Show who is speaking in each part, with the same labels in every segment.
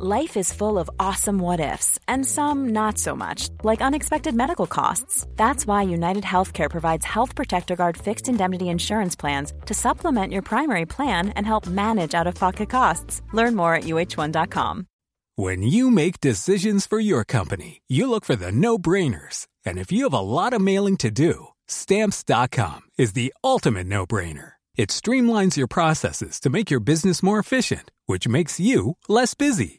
Speaker 1: Life is full of awesome what ifs, and some not so much, like unexpected medical costs. That's why United Healthcare provides Health Protector Guard fixed indemnity insurance plans to supplement your primary plan and help manage out of pocket costs. Learn more at uh1.com.
Speaker 2: When you make decisions for your company, you look for the no brainers. And if you have a lot of mailing to do, stamps.com is the ultimate no brainer. It streamlines your processes to make your business more efficient, which makes you less busy.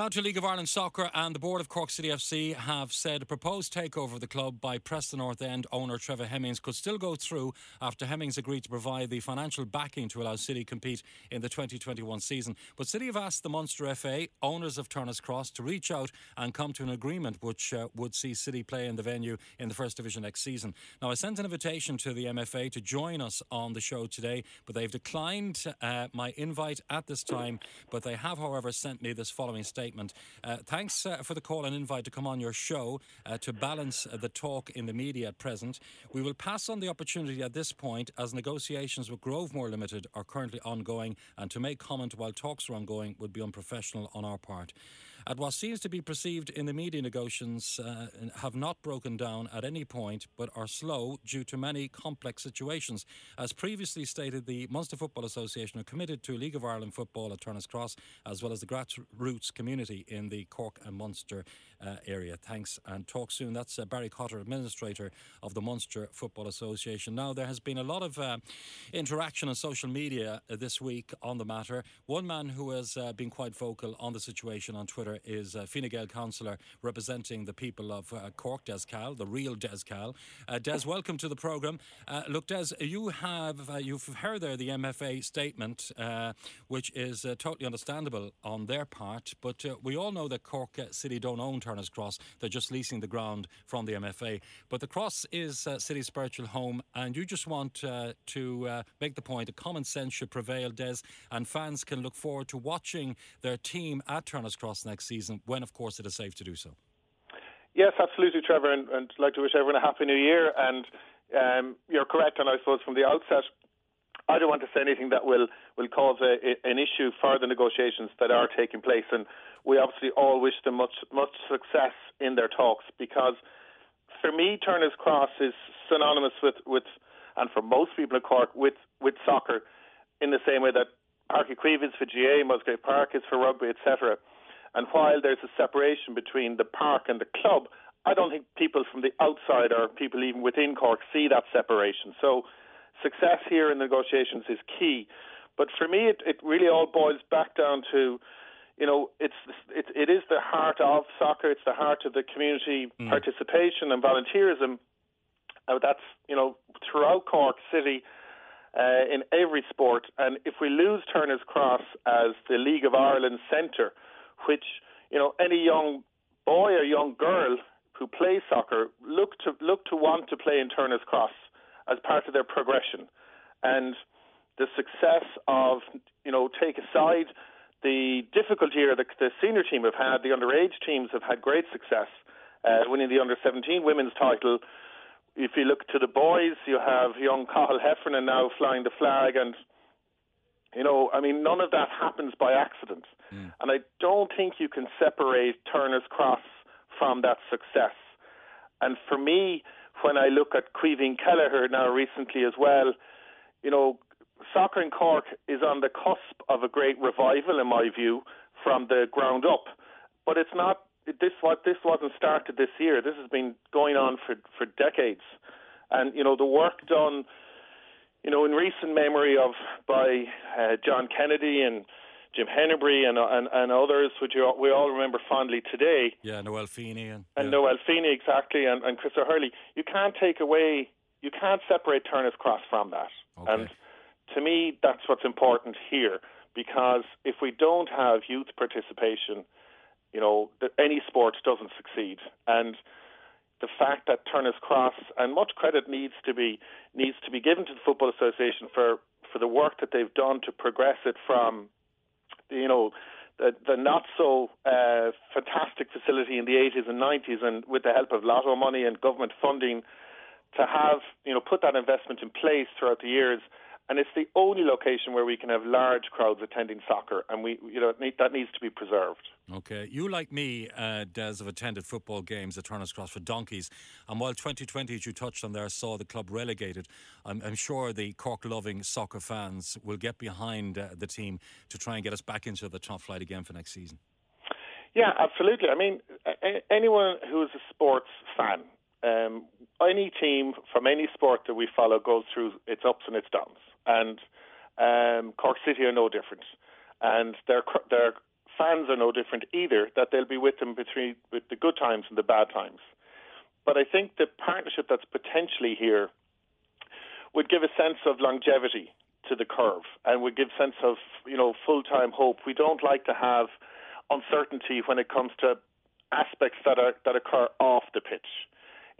Speaker 3: Now League of Ireland Soccer and the board of Cork City FC have said a proposed takeover of the club by Preston North End owner Trevor Hemmings could still go through after Hemmings agreed to provide the financial backing to allow City compete in the 2021 season. But City have asked the Munster FA, owners of Turner's Cross, to reach out and come to an agreement which uh, would see City play in the venue in the First Division next season. Now I sent an invitation to the MFA to join us on the show today, but they've declined uh, my invite at this time. But they have, however, sent me this following statement statement. Uh, thanks uh, for the call and invite to come on your show uh, to balance the talk in the media at present. We will pass on the opportunity at this point as negotiations with Grovemore Limited are currently ongoing, and to make comment while talks are ongoing would be unprofessional on our part at what seems to be perceived in the media negotiations uh, have not broken down at any point but are slow due to many complex situations. As previously stated, the Munster Football Association are committed to League of Ireland football at Turner's Cross as well as the grassroots community in the Cork and Munster uh, area. Thanks and talk soon. That's uh, Barry Cotter, Administrator of the Munster Football Association. Now, there has been a lot of uh, interaction on social media uh, this week on the matter. One man who has uh, been quite vocal on the situation on Twitter is uh, Fine Gael councillor representing the people of uh, Cork, Des Cahill, the real Des Cahill. Uh, Des, welcome to the programme. Uh, look, Des, you have uh, you've heard there the MFA statement, uh, which is totally understandable on their part, but we all know that Cork City don't own Turner's Cross; they're just leasing the ground from the MFA. But the Cross is City's spiritual home, and you just want to make the point that common sense should prevail, Des, and fans can look forward to watching their team at Turner's Cross next season, when, of course, it is safe to do so.
Speaker 4: Yes, absolutely, Trevor, and, and I'd like to wish everyone a happy new year. And um, you're correct, and I suppose from the outset, I don't want to say anything that will will cause a, a, an issue for the negotiations that are taking place, and we obviously all wish them much much success in their talks because for me, Turner's Cross is synonymous with with, and for most people in Cork with with soccer, in the same way that Páirc Uí Chaoimh is for GAA, Musgrave Park is for rugby, etc. And while there's a separation between the park and the club, I don't think people from the outside or people even within Cork see that separation. So success here in negotiations is key. But for me, it, it really all boils back down to, you know, it's it, it is the heart of soccer. It's the heart of the community mm. participation and volunteerism. Uh, that's you know throughout Cork City. Uh, in every sport, and if we lose Turner's Cross as the League of Ireland centre, which you know any young boy or young girl who plays soccer look to look to want to play in Turner's Cross as part of their progression, and the success of you know take aside the difficulty here that the senior team have had, the underage teams have had great success, uh, winning the under 17 women's title. If you look to the boys, you have young Cathal Heffernan now flying the flag, and you know, I mean, none of that happens by accident. Mm. And I don't think you can separate Turner's Cross from that success. And for me, when I look at Caoimhín Kelleher now recently as well, you know, soccer in Cork is on the cusp of a great revival, in my view, from the ground up. But it's not this what this wasn't started this year. This has been going on for for decades, and you know the work done you know, in recent memory of by uh, John Kennedy and Jim Hennebrey and and, and others, which you, we all remember fondly today.
Speaker 3: Yeah, Noel Feeney and,
Speaker 4: and
Speaker 3: yeah.
Speaker 4: Noel Feeney exactly, and, and Chris O'Hurley. You can't take away, you can't separate Turner's Cross from that.
Speaker 3: Okay.
Speaker 4: And to me, that's what's important here, because if we don't have youth participation, you know, any sport doesn't succeed, and the fact that Turner's Cross and much credit needs to be needs to be given to the Football Association for for the work that they've done to progress it from you know the, the not so uh, fantastic facility in the 80s and 90s, and with the help of lotto money and government funding, to have you know put that investment in place throughout the years and it's the only location where we can have large crowds attending soccer, and we, you know, that needs to be preserved.
Speaker 3: Okay, you like me, uh, Des, have attended football games at Turner's Cross for donkeys, and while 2020, as you touched on there, saw the club relegated, I'm, I'm sure the Cork-loving soccer fans will get behind uh, the team to try and get us back into the top flight again for next season.
Speaker 4: Yeah, absolutely. I mean, anyone who is a sports fan um, any team from any sport that we follow goes through its ups and its downs and um, Cork City are no different, and their their fans are no different either. That they'll be with them between with the good times and the bad times. But I think the partnership that's potentially here would give a sense of longevity to the curve and would give sense of you know full time hope. We don't like to have uncertainty when it comes to aspects that are that occur off the pitch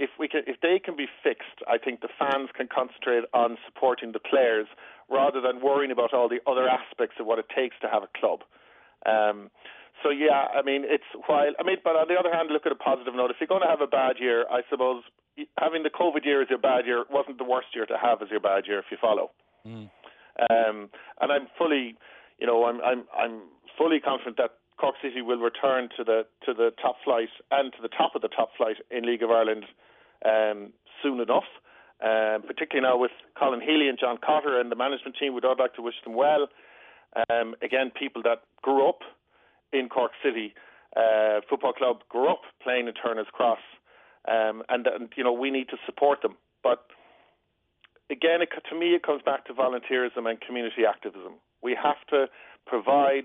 Speaker 4: if we can, if they can be fixed, I think the fans can concentrate on supporting the players rather than worrying about all the other aspects of what it takes to have a club. Um, so yeah, I mean it's while I mean, but on the other hand, look at a positive note. If you're going to have a bad year, I suppose having the COVID year as your bad year wasn't the worst year to have as your bad year if you follow. Mm. Um, and I'm fully, you know, I'm I'm I'm fully confident that Cork City will return to the to the top flight and to the top of the top flight in League of Ireland um, soon enough. Um, particularly now with Colin Healy and John Cotter and the management team, we'd all like to wish them well. Um, again, people that grew up in Cork City uh, Football Club, grew up playing in Turner's Cross, um, and, and you know we need to support them. But again, it, to me, it comes back to volunteerism and community activism. We have to provide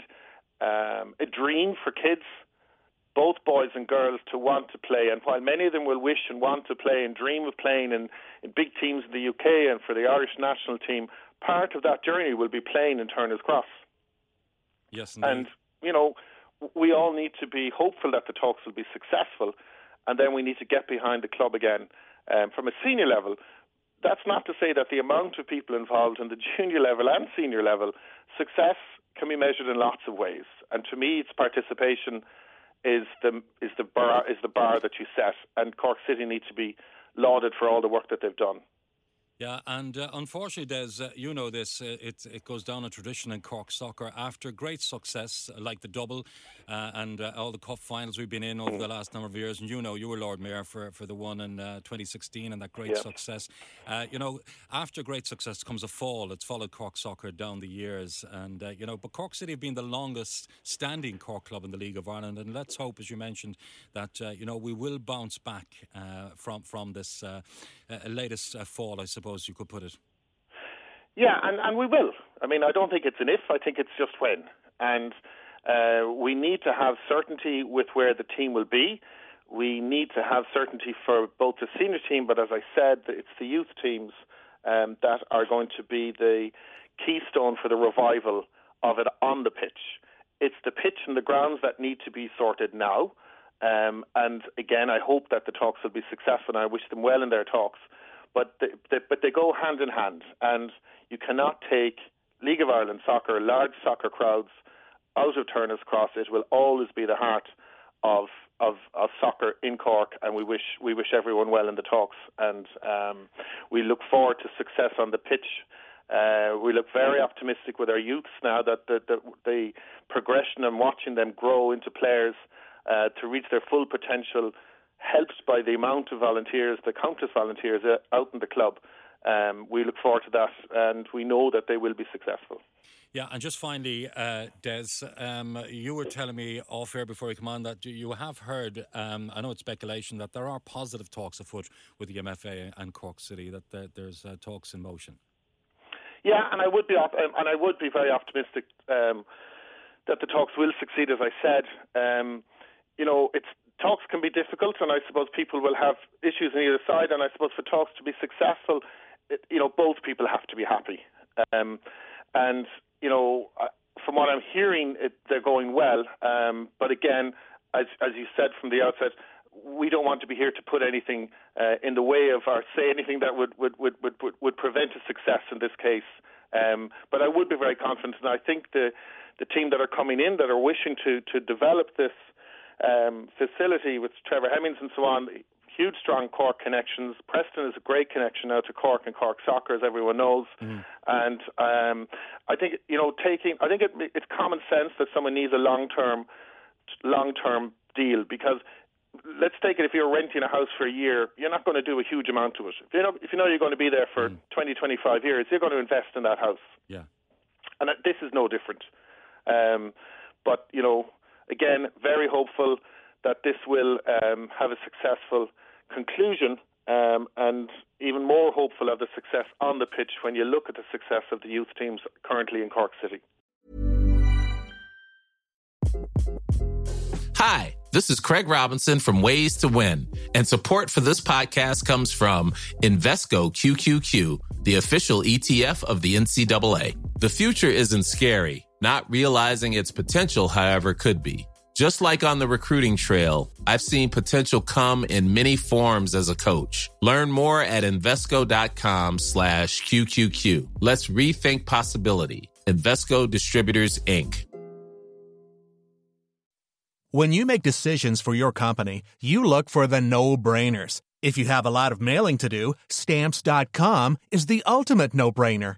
Speaker 4: um, a dream for kids both boys and girls to want to play. And while many of them will wish and want to play and dream of playing in, in big teams in the UK and for the Irish national team, part of that journey will be playing in Turner's Cross.
Speaker 3: Yes, indeed.
Speaker 4: And, you know, we all need to be hopeful that the talks will be successful, and then we need to get behind the club again. Um, from a senior level, that's not to say that the amount of people involved in the junior level and senior level, success can be measured in lots of ways. And to me, it's participation is the is the bar is the bar that you set, and Cork City need to be lauded for all the work that they've done.
Speaker 3: Yeah, and uh, unfortunately, Des, uh, you know this, uh, it, it goes down a tradition in Cork soccer. After great success uh, like the double uh, and uh, all the cup finals we've been in over the last number of years, and you know, you were Lord Mayor for, for the one in 2016 and that great yeah. success. you know, after great success comes a fall. It's followed Cork soccer down the years. And, you know, but Cork City have been the longest standing Cork club in the League of Ireland. And let's hope, as you mentioned, that, you know, we will bounce back from, from this latest fall, I suppose suppose you could put it.
Speaker 4: Yeah, and, and we will. I mean, I don't think it's an if, I think it's just when. And uh, we need to have certainty with where the team will be. We need to have certainty for both the senior team, but as I said, it's the youth teams um, that are going to be the keystone for the revival of it on the pitch. It's the pitch and the grounds that need to be sorted now. Um, and again, I hope that the talks will be successful, and I wish them well in their talks but they, they, but they go hand in hand, and you cannot take League of Ireland soccer, large soccer crowds, out of Turner's Cross. It will always be the heart of of, of soccer in Cork, and we wish we wish everyone well in the talks, and um, we look forward to success on the pitch. Uh, we look very optimistic with our youths now that the, the, the progression and watching them grow into players uh, to reach their full potential helped by the amount of volunteers, the countless volunteers uh, out in the club. Um, we look forward to that, and we know that they will be successful.
Speaker 3: Yeah, and just finally, uh, Des, um, you were telling me off air before you come on that you have heard, um, I know it's speculation, that there are positive talks afoot with the MFA and Cork City, that there's uh, talks in motion.
Speaker 4: Yeah, and I would be op- um, and I would be very optimistic um, that the talks will succeed, as I said. Um, you know, it's talks can be difficult, and I suppose people will have issues on either side. And I suppose for talks to be successful, it, you know, both people have to be happy. Um, and you know, from what I'm hearing, it, they're going well. Um, but again, as as you said from the outset, we don't want to be here to put anything uh, in the way of or say anything that would would, would, would, would prevent a success in this case. Um, but I would be very confident, and I think the the team that are coming in that are wishing to to develop this um, facility with Trevor Hemmings and so on, huge strong Cork connections. Preston is a great connection now to Cork and Cork soccer, as everyone knows. Mm. And um, I think you know taking I think it, it's common sense that someone needs a long term long term deal because let's take it if you're renting a house for a year, you're not going to do a huge amount to it. If you know, if you know you're going to be there for mm. 20, 25 years, you're going to invest in that house.
Speaker 3: Yeah.
Speaker 4: And this is no different. Um, but, you know, again, very hopeful that this will um, have a successful conclusion um, and even more hopeful of the success on the pitch when you look at the success of the youth teams currently in Cork City.
Speaker 5: Hi, this is Craig Robinson from Ways to Win, and support for this podcast comes from Invesco QQQ, the official ETF of the NCAA. The future isn't scary, not realizing its potential, however, could be. Just like on the recruiting trail, I've seen potential come in many forms as a coach. Learn more at Invesco.com slash QQQ. Let's rethink possibility. Invesco Distributors, Inc.
Speaker 6: When you make decisions for your company, you look for the no-brainers. If you have a lot of mailing to do, Stamps.com is the ultimate no-brainer.